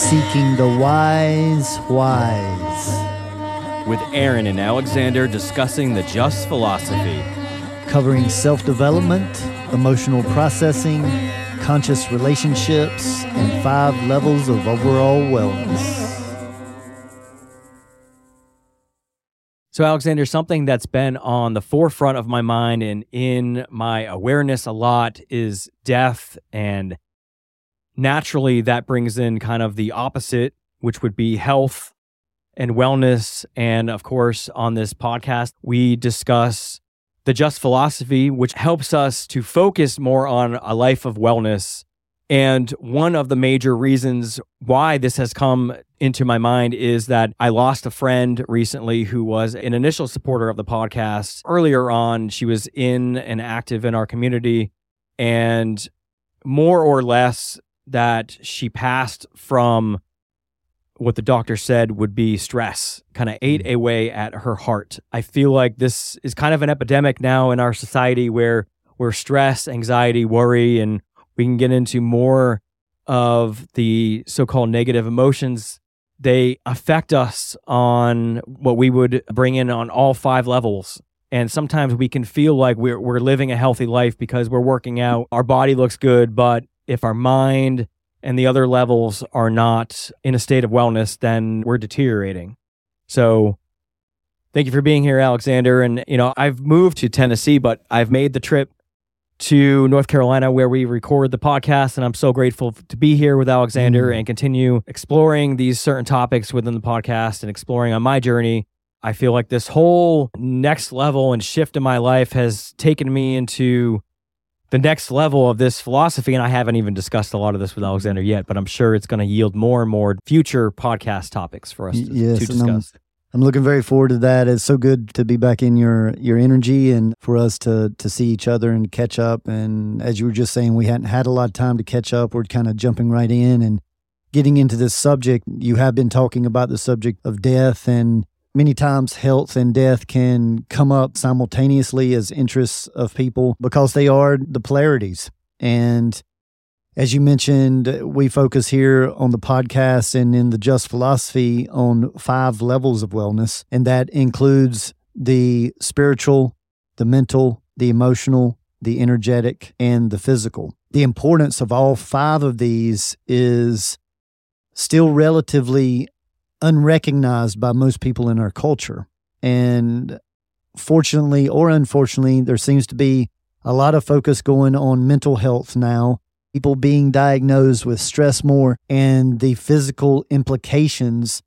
Seeking the Wise Wise. with Aaron and Alexander discussing the just philosophy. covering self development, emotional processing, conscious relationships, and five levels of overall wellness. So, Alexander, something that's been on the forefront of my mind and in my awareness a lot is death. And naturally, that brings in kind of the opposite, which would be health and wellness. And of course, on this podcast, we discuss the just philosophy, which helps us to focus more on a life of wellness. And one of the major reasons why this has come into my mind is that I lost a friend recently who was an initial supporter of the podcast. Earlier on, she was in and active in our community, and more or less that she passed from what the doctor said would be stress, kind of ate mm. away at her heart. I feel like this is kind of an epidemic now in our society where where stress, anxiety, worry, and we can get into more of the so-called negative emotions. They affect us on what we would bring in on all five levels. And sometimes we can feel like we're, we're living a healthy life because we're working out. Our body looks good but if our mind and the other levels are not in a state of wellness then we're deteriorating so thank you for being here alexander and you know i've moved to tennessee but i've made the trip to North Carolina where we record the podcast. And I'm so grateful to be here with Alexander Mm. and continue exploring these certain topics within the podcast and exploring on my journey. I feel like this whole next level and shift in my life has taken me into the next level of this philosophy. And I haven't even discussed a lot of this with Alexander yet, but I'm sure it's going to yield more and more future podcast topics for us to, yes, to and I'm- discuss. I'm looking very forward to that. It's so good to be back in your your energy and for us to to see each other and catch up. And as you were just saying, we hadn't had a lot of time to catch up. We're kind of jumping right in and getting into this subject. You have been talking about the subject of death and many times health and death can come up simultaneously as interests of people because they are the polarities. And as you mentioned, we focus here on the podcast and in the Just Philosophy on five levels of wellness, and that includes the spiritual, the mental, the emotional, the energetic, and the physical. The importance of all five of these is still relatively unrecognized by most people in our culture. And fortunately or unfortunately, there seems to be a lot of focus going on mental health now people being diagnosed with stress more and the physical implications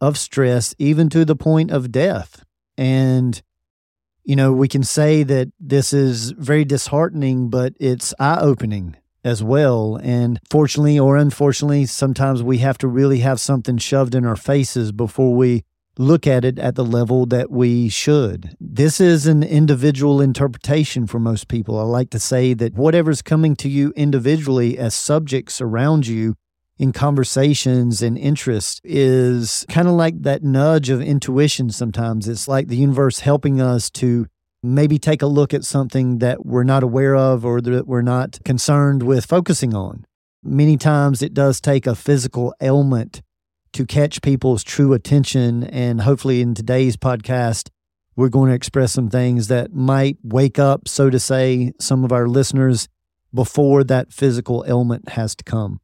of stress, even to the point of death. And, you know, we can say that this is very disheartening, but it's eye opening as well. And fortunately or unfortunately, sometimes we have to really have something shoved in our faces before we look at it at the level that we should. This is an individual interpretation for most people. I like to say that whatever's coming to you individually as subjects around you in conversations and interests is kind of like that nudge of intuition sometimes. It's like the universe helping us to maybe take a look at something that we're not aware of or that we're not concerned with focusing on. Many times it does take a physical ailment to catch people's true attention. And hopefully, in today's podcast, we're going to express some things that might wake up, so to say, some of our listeners before that physical ailment has to come.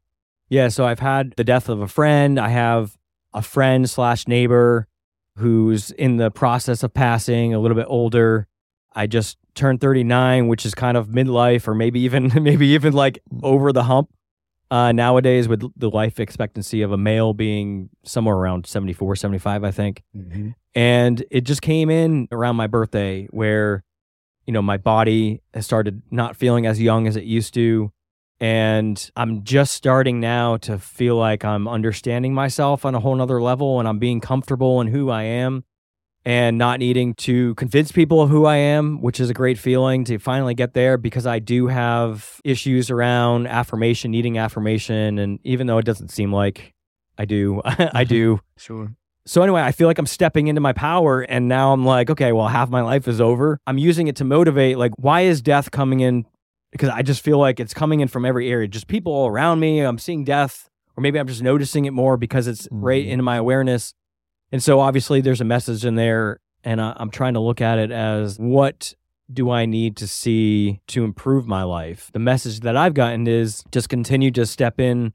Yeah, so I've had the death of a friend. I have a friend slash neighbor who's in the process of passing, a little bit older. I just turned 39, which is kind of midlife or maybe even maybe even like over the hump. Uh, nowadays, with the life expectancy of a male being somewhere around 74, 75, I think. And it just came in around my birthday where, you know, my body has started not feeling as young as it used to. And I'm just starting now to feel like I'm understanding myself on a whole nother level and I'm being comfortable in who I am and not needing to convince people of who I am, which is a great feeling to finally get there because I do have issues around affirmation, needing affirmation. And even though it doesn't seem like I do, I do. Sure. So anyway, I feel like I'm stepping into my power and now I'm like, okay, well, half my life is over. I'm using it to motivate like why is death coming in because I just feel like it's coming in from every area. Just people all around me. I'm seeing death or maybe I'm just noticing it more because it's right Mhm. into my awareness. And so obviously there's a message in there, and I, I'm trying to look at it as what do I need to see to improve my life? The message that I've gotten is just continue to step in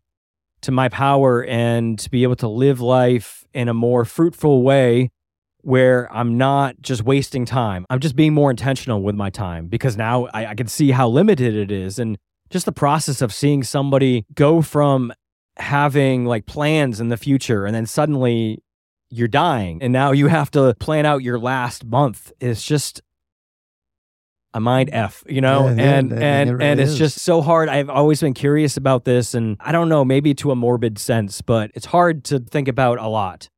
to my power and to be able to live life in a more fruitful way where I'm not just wasting time. I'm just being more intentional with my time because now I, I can see how limited it is. And just the process of seeing somebody go from having like plans in the future and then suddenly you're dying and now you have to plan out your last month. It's just a mind f you know? Yeah, yeah, and that- and it and it's is. just so hard. I've always been curious about this and i don't know maybe to a morbid sense but it's hard to think about a lot.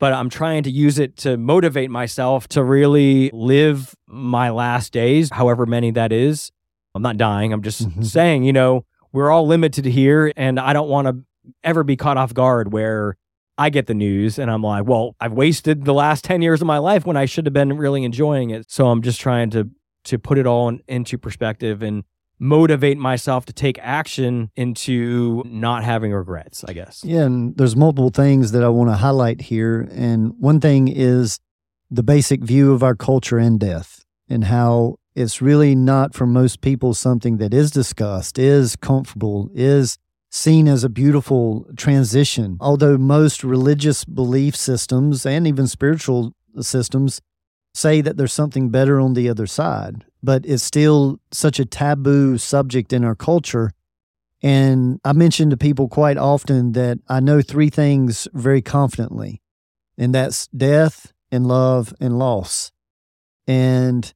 But i'm trying to use it to motivate myself to really live my last days however many that is. I'm not dying i'm just Mhm. saying you know we're all limited here and i don't want to ever be caught off guard where I get the news and I'm like, well, I've wasted the last 10 years of my life when I should have been really enjoying it. So I'm just trying to to put it all in, into perspective and motivate myself to take action into not having regrets, I guess. Yeah, and there's multiple things that I want to highlight here. And one thing is the basic view of our culture and death, and how it's really not for most people something that is discussed, is comfortable, is seen as a beautiful transition. Although most religious belief systems and even spiritual systems say that there's something better on the other side, but it's still such a taboo subject in our culture. And I mention to people quite often that I know three things very confidently, and that's death and love and loss. And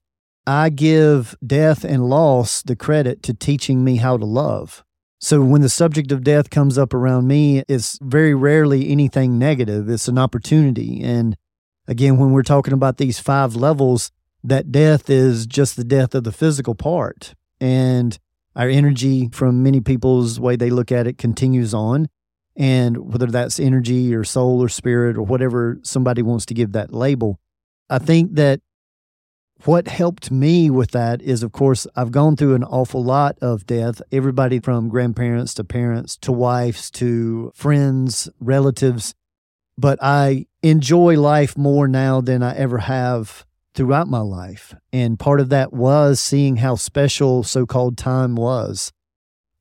I give death and loss the credit to teaching me how to love. So when the subject of death comes up around me, it's very rarely anything negative. It's an opportunity. And again, when we're talking about these five levels, that death is just the death of the physical part. And our energy from many people's way they look at it continues on. And whether that's energy or soul or spirit or whatever somebody wants to give that label, I think that what helped me with that is, of course, I've gone through an awful lot of death. Everybody from grandparents to parents to wives to friends, relatives. But I enjoy life more now than I ever have throughout my life. And part of that was seeing how special so called time was.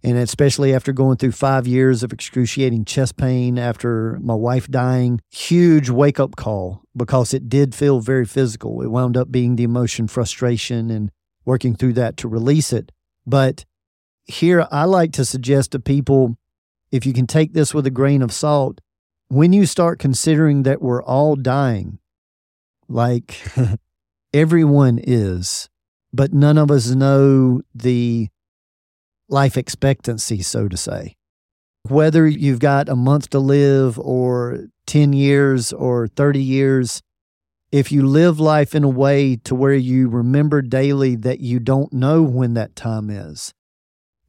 And especially after going through five years of excruciating chest pain after my wife dying, huge wake up call because it did feel very physical. It wound up being the emotion, frustration, and working through that to release it. But here, I like to suggest to people if you can take this with a grain of salt, when you start considering that we're all dying, like everyone is, but none of us know the life expectancy, so to say. Whether you've got a month to live or 10 years or 30 years, if you live life in a way to where you remember daily that you don't know when that time is,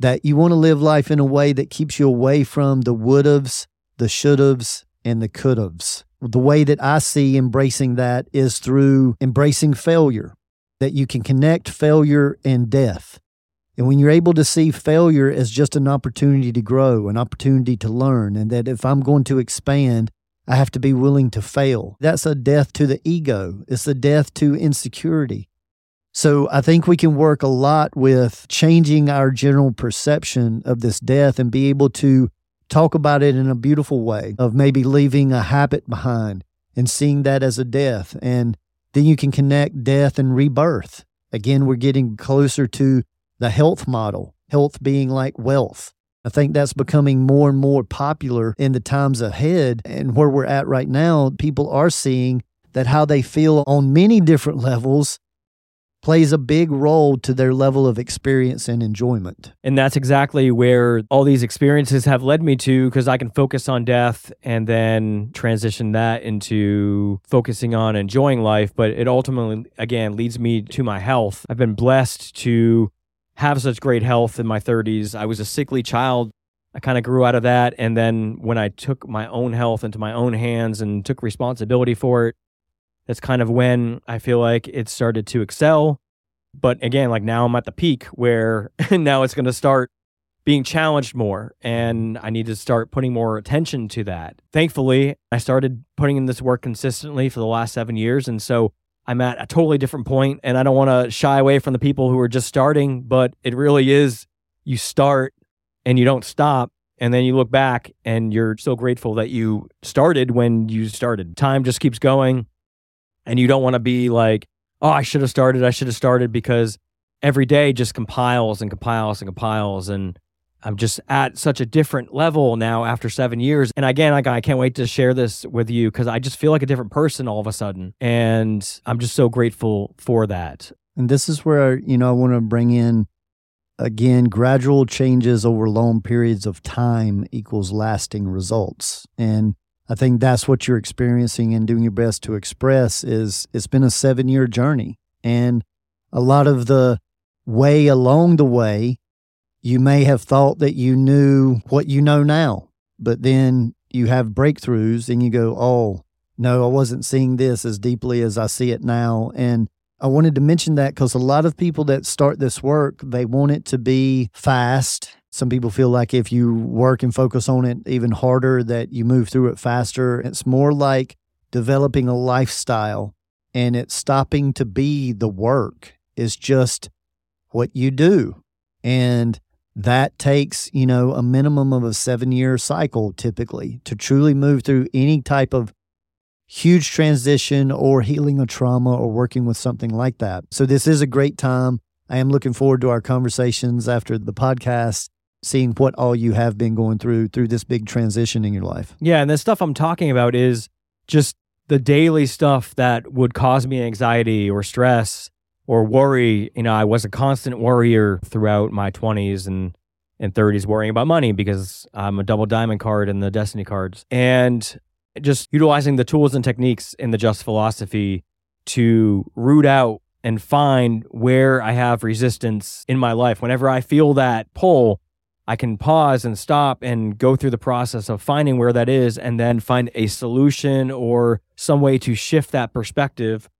that you want to live life in a way that keeps you away from the would haves, the should haves, and the could haves. The way that I see embracing that is through embracing failure, that you can connect failure and death. And when you're able to see failure as just an opportunity to grow, an opportunity to learn, and that if I'm going to expand, I have to be willing to fail. That's a death to the ego. It's a death to insecurity. So I think we can work a lot with changing our general perception of this death and be able to talk about it in a beautiful way of maybe leaving a habit behind and seeing that as a death. And then you can connect death and rebirth. Again, we're getting closer to the health model, health being like wealth. I think that's becoming more and more popular in the times ahead. And where we're at right now, people are seeing that how they feel on many different levels plays a big role to their level of experience and enjoyment. And that's exactly where all these experiences have led me to because I can focus on death and then transition that into focusing on enjoying life. But it ultimately, again, leads me to my health. I've been blessed to have such great health in my 30s. I was a sickly child. I kind of grew out of that. And then when I took my own health into my own hands and took responsibility for it, that's kind of when I feel like it started to excel. But again, like now I'm at the peak where now it's going to start being challenged more and I need to start putting more attention to that. Thankfully, I started putting in this work consistently for the last seven years. And so I'm at a totally different point and I don't want to shy away from the people who are just starting, but it really is you start and you don't stop. And then you look back and you're so grateful that you started when you started. Time just keeps going and you don't want to be like, oh, I should have started. I should have started because every day just compiles and compiles and compiles. And I'm just at such a different level now after seven years. And again, I can't wait to share this with you because I just feel like a different person all of a sudden. And I'm just so grateful for that. And this is where, you know, I want to bring in again gradual changes over long periods of time equals lasting results. And I think that's what you're experiencing and doing your best to express is it's been a seven year journey. And a lot of the way along the way you may have thought that you knew what you know now, but then you have breakthroughs and you go, oh, no, I wasn't seeing this as deeply as I see it now. And I wanted to mention that because a lot of people that start this work, they want it to be fast. Some people feel like if you work and focus on it even harder, that you move through it faster. It's more like developing a lifestyle and it's stopping to be the work. It's just what you do. And that takes, you know, a minimum of a seven year cycle typically to truly move through any type of huge transition or healing a trauma or working with something like that. So, this is a great time. I am looking forward to our conversations after the podcast, seeing what all you have been going through through this big transition in your life. Yeah. And the stuff I'm talking about is just the daily stuff that would cause me anxiety or stress or worry. You know, I was a constant worrier throughout my 20s and and 30s worrying about money because I'm a double diamond card in the destiny cards. And just utilizing the tools and techniques in the just philosophy to root out and find where I have resistance in my life. Whenever I feel that pull, I can pause and stop and go through the process of finding where that is and then find a solution or some way to shift that perspective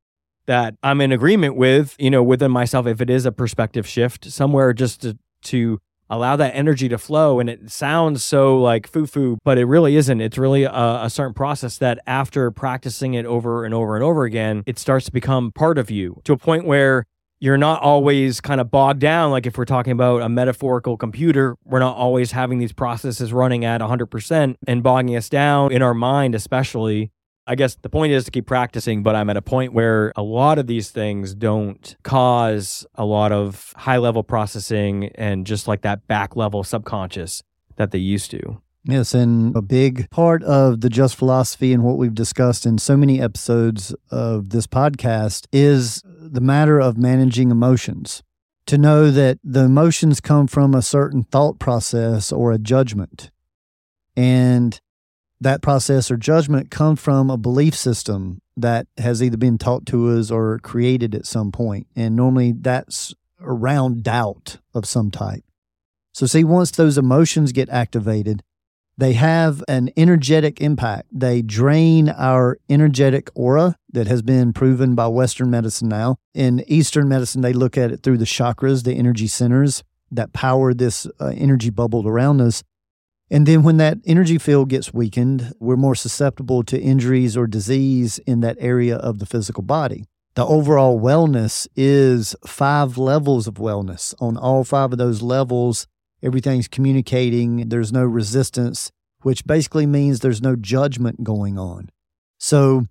that I'm in agreement with, you know, within myself, if it is a perspective shift, somewhere just to, to allow that energy to flow. And it sounds so like foo foo, but it really isn't. It's really a, a, certain process that after practicing it over and over and over again, it starts to become part of you to a point where you're not always kind of bogged down. Like if we're talking about a metaphorical computer, we're not always having these processes running at 100% and bogging us down in our mind, especially I guess the point is to keep practicing, but I'm at a point where a lot of these things don't cause a lot of high level processing and just like that back level subconscious that they used to. Yes, and a big part of the just philosophy and what we've discussed in so many episodes of this podcast is the matter of managing emotions. To know that the emotions come from a certain thought process or a judgment. And that process or judgment come from a belief system that has either been taught to us or created at some point. And normally that's around doubt of some type. So, see, once those emotions get activated, they have an energetic impact. They drain our energetic aura that has been proven by Western medicine now. In Eastern medicine, they look at it through the chakras, the energy centers that power this uh, energy bubble around us. And then when that energy field gets weakened, we're more susceptible to injuries or disease in that area of the physical body. The overall wellness is five levels of wellness. On all five of those levels, everything's communicating, there's no resistance, which basically means there's no judgment going on. So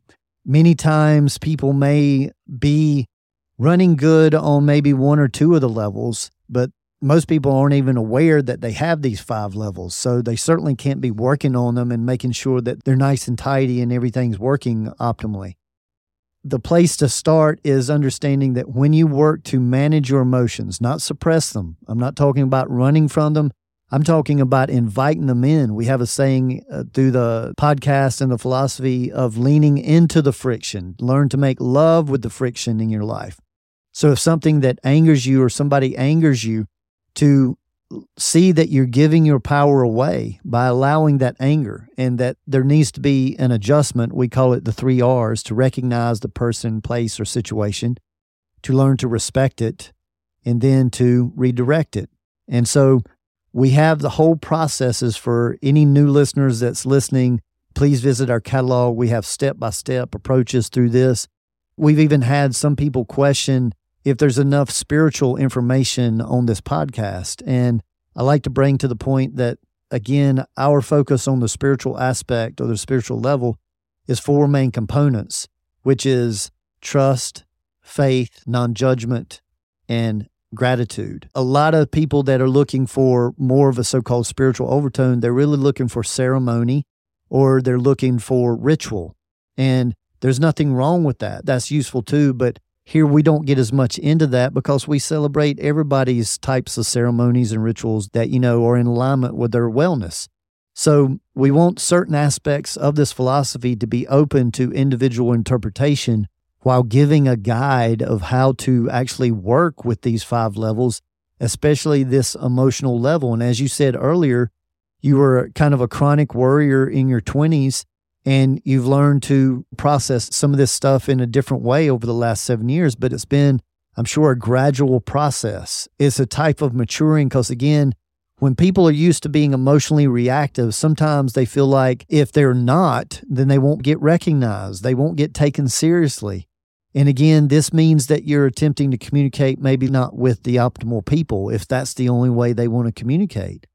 many times people may be running good on maybe one or two of the levels, but most people aren't even aware that they have these five levels. So they certainly can't be working on them and making sure that they're nice and tidy and everything's working optimally. The place to start is understanding that when you work to manage your emotions, not suppress them, I'm not talking about running from them. I'm talking about inviting them in. We have a saying uh, through the podcast and the philosophy of leaning into the friction. Learn to make love with the friction in your life. So if something that angers you or somebody angers you, to see that you're giving your power away by allowing that anger and that there needs to be an adjustment. We call it the three R's to recognize the person, place, or situation, to learn to respect it, and then to redirect it. And so we have the whole processes for any new listeners that's listening. Please visit our catalog. We have step by step approaches through this. We've even had some people question if there's enough spiritual information on this podcast. And I like to bring to the point that, again, our focus on the spiritual aspect or the spiritual level is four main components, which is trust, faith, non judgment, and gratitude. A lot of people that are looking for more of a so called spiritual overtone, they're really looking for ceremony or they're looking for ritual. And there's nothing wrong with that. That's useful too. But here we don't get as much into that because we celebrate everybody's types of ceremonies and rituals that, you know, are in alignment with their wellness. So we want certain aspects of this philosophy to be open to individual interpretation while giving a guide of how to actually work with these five levels, especially this emotional level. And as you said earlier, you were kind of a chronic worrier in your 20s and you've learned to process some of this stuff in a different way over the last seven years, but it's been, I'm sure, a gradual process. It's a type of maturing because, again, when people are used to being emotionally reactive, sometimes they feel like if they're not, then they won't get recognized, they won't get taken seriously. And again, this means that you're attempting to communicate maybe not with the optimal people if that's the only way they want to communicate.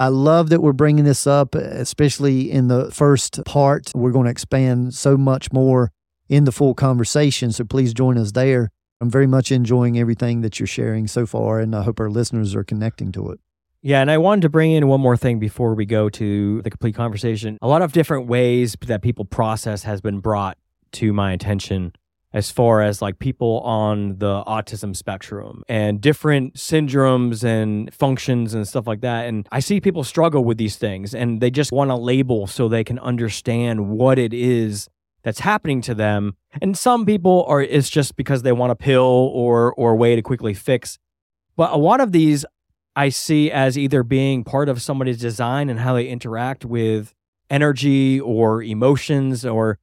I love that we're bringing this up, especially in the first part. We're going to expand so much more in the full conversation. So please join us there. I'm very much enjoying everything that you're sharing so far, and I hope our listeners are connecting to it. Yeah, and I wanted to bring in one more thing before we go to the complete conversation. A lot of different ways that people process has been brought to my attention as far as like people on the autism spectrum and different syndromes and functions and stuff like that. And I see people struggle with these things and they just want to label so they can understand what it is that's happening to them. And some people are it's just because they want a pill or or a way to quickly fix. But a lot of these I see as either being part of somebody's design and how they interact with energy or emotions or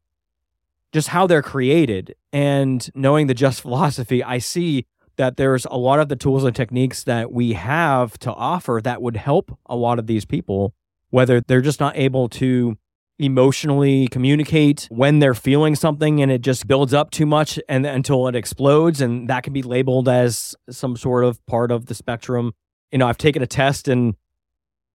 just how they're created. And knowing the just philosophy, I see that there's a lot of the tools and techniques that we have to offer that would help a lot of these people, whether they're just not able to emotionally communicate when they're feeling something and it just builds up too much and until it explodes. And that can be labeled as some sort of part of the spectrum. You know, I've taken a test and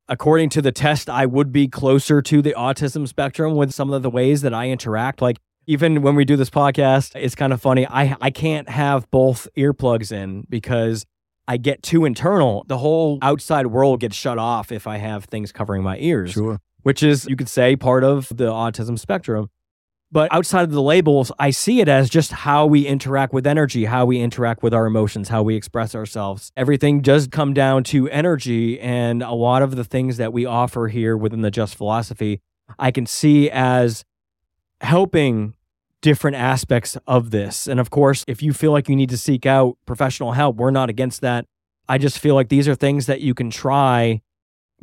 according to the test I would be closer to the autism spectrum with some of the ways that I interact. Like even when we do this podcast, it's kind of funny. I I can't have both earplugs in because I get too internal. The whole outside world gets shut off if I have things covering my ears. Sure. Which is, you could say, part of the autism spectrum. But outside of the labels, I see it as just how we interact with energy, how we interact with our emotions, how we express ourselves. Everything does come down to energy. And a lot of the things that we offer here within the Just Philosophy, I can see as helping different aspects of this. And of course, if you feel like you need to seek out professional help, we're not against that. I just feel like these are things that you can try,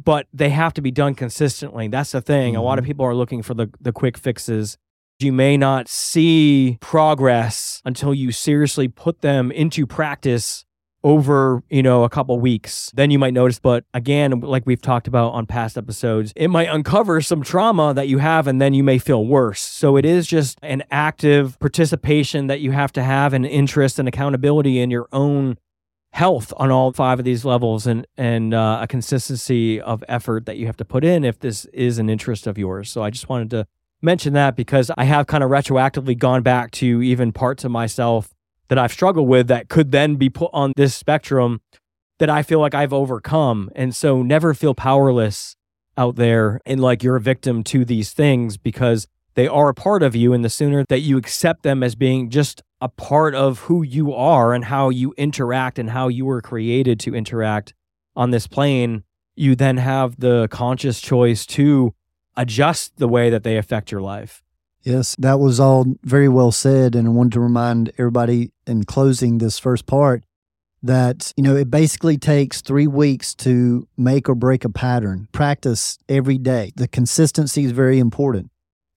but they have to be done consistently. That's the thing. Mm-hmm. A lot of mm-hmm. people are looking for the, the quick fixes. You may not see progress until you seriously put them into practice over, you know, a couple weeks. Then you might notice, but again, like we've talked about on past episodes, it might uncover some trauma that you have and then you may feel worse. So it is just an active participation that you have to have an interest and accountability in your own health on all five of these levels and and uh, a consistency of effort that you have to put in if this is an interest of yours. So I just wanted to mention that because I have kind of retroactively gone back to even parts of myself that I've struggled with that could then be put on this spectrum that I feel like I've overcome. And so never feel powerless out there and like you're a victim to these things because they are a part of you. And the sooner that you accept them as being just a part of who you are and how you interact and how you were created to interact on this plane, you then have the conscious choice to adjust the way that they affect your life. Yes, that was all very well said. And I wanted to remind everybody in closing this first part that, you know, it basically takes three weeks to make or break a pattern. Practice every day. The consistency is very important.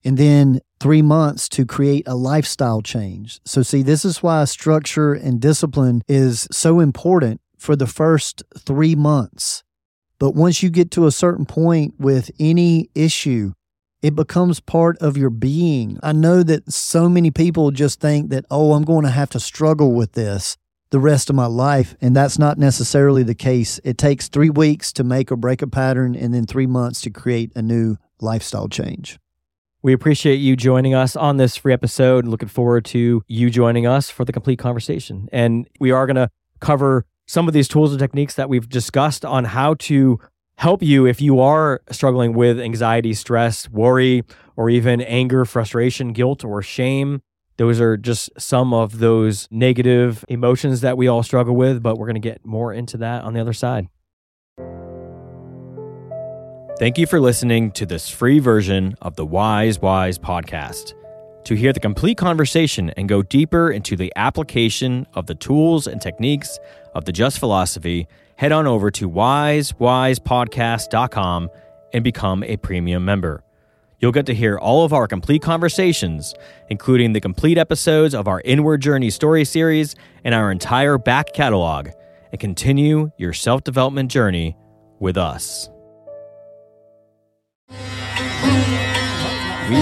And then three months to create a lifestyle change. So, see, this is why structure and discipline is so important for the first three months But once you get to a certain point with any issue, it becomes part of your being. I know that so many people just think that, oh, I'm going to have to struggle with this the rest of my life. And that's not necessarily the case. It takes three weeks to make or break a pattern and then three months to create a new lifestyle change. We appreciate you joining us on this free episode. And looking forward to you joining us for the complete conversation. And we are going to cover some of these tools and techniques that we've discussed on how to help you if you are struggling with anxiety, stress, worry, or even anger, frustration, guilt, or shame. Those are just some of those negative emotions that we all struggle with, but we're going to get more into that on the other side. Thank you for listening to this free version of the Wise Wise podcast. To hear the complete conversation and go deeper into the application of the tools and techniques of the Just Philosophy, head on over to wisewisepodcast.com and become a premium member. You'll get to hear all of our complete conversations, including the complete episodes of our Inward Journey story series and our entire back catalog, and continue your self development journey with us. We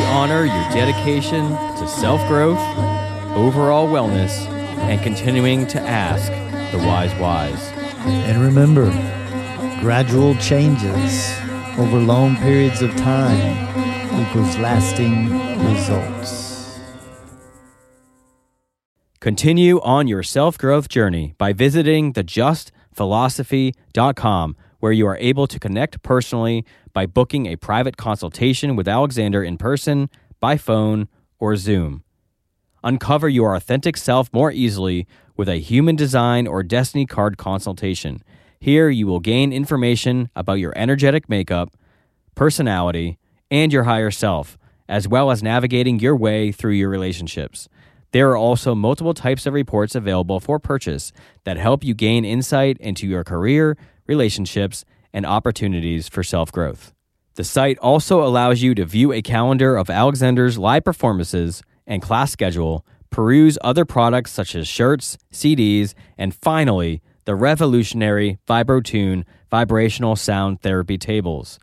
honor your dedication to self growth, overall wellness, and continuing to ask the wise wise. And remember, gradual changes over long periods of time equals lasting results. Continue on your self growth journey by visiting thejustphilosophy.com, where you are able to connect personally by booking a private consultation with Alexander in person, by phone, or Zoom. Uncover your authentic self more easily with a human design or destiny card consultation. Here, you will gain information about your energetic makeup, personality, and your higher self, as well as navigating your way through your relationships. There are also multiple types of reports available for purchase that help you gain insight into your career, relationships, and opportunities for self growth. The site also allows you to view a calendar of Alexander's live performances and class schedule, peruse other products such as shirts, CDs, and finally, the revolutionary VibroTune vibrational sound therapy tables.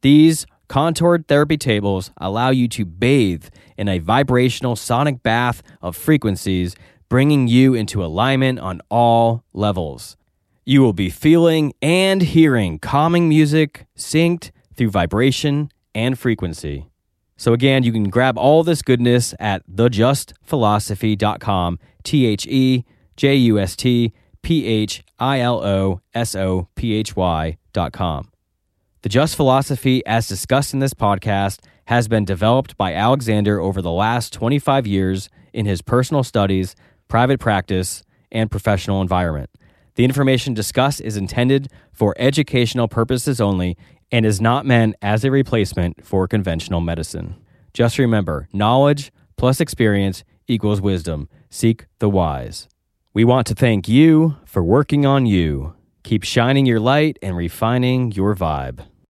These contoured therapy tables allow you to bathe in a vibrational sonic bath of frequencies, bringing you into alignment on all levels. You will be feeling and hearing calming music synced through vibration and frequency. So, again, you can grab all this goodness at thejustphilosophy.com, T H E J U S T P H I L O S O P H Y.com. The Just Philosophy, as discussed in this podcast, has been developed by Alexander over the last 25 years in his personal studies, private practice, and professional environment. The information discussed is intended for educational purposes only and is not meant as a replacement for conventional medicine. Just remember knowledge plus experience equals wisdom. Seek the wise. We want to thank you for working on you. Keep shining your light and refining your vibe.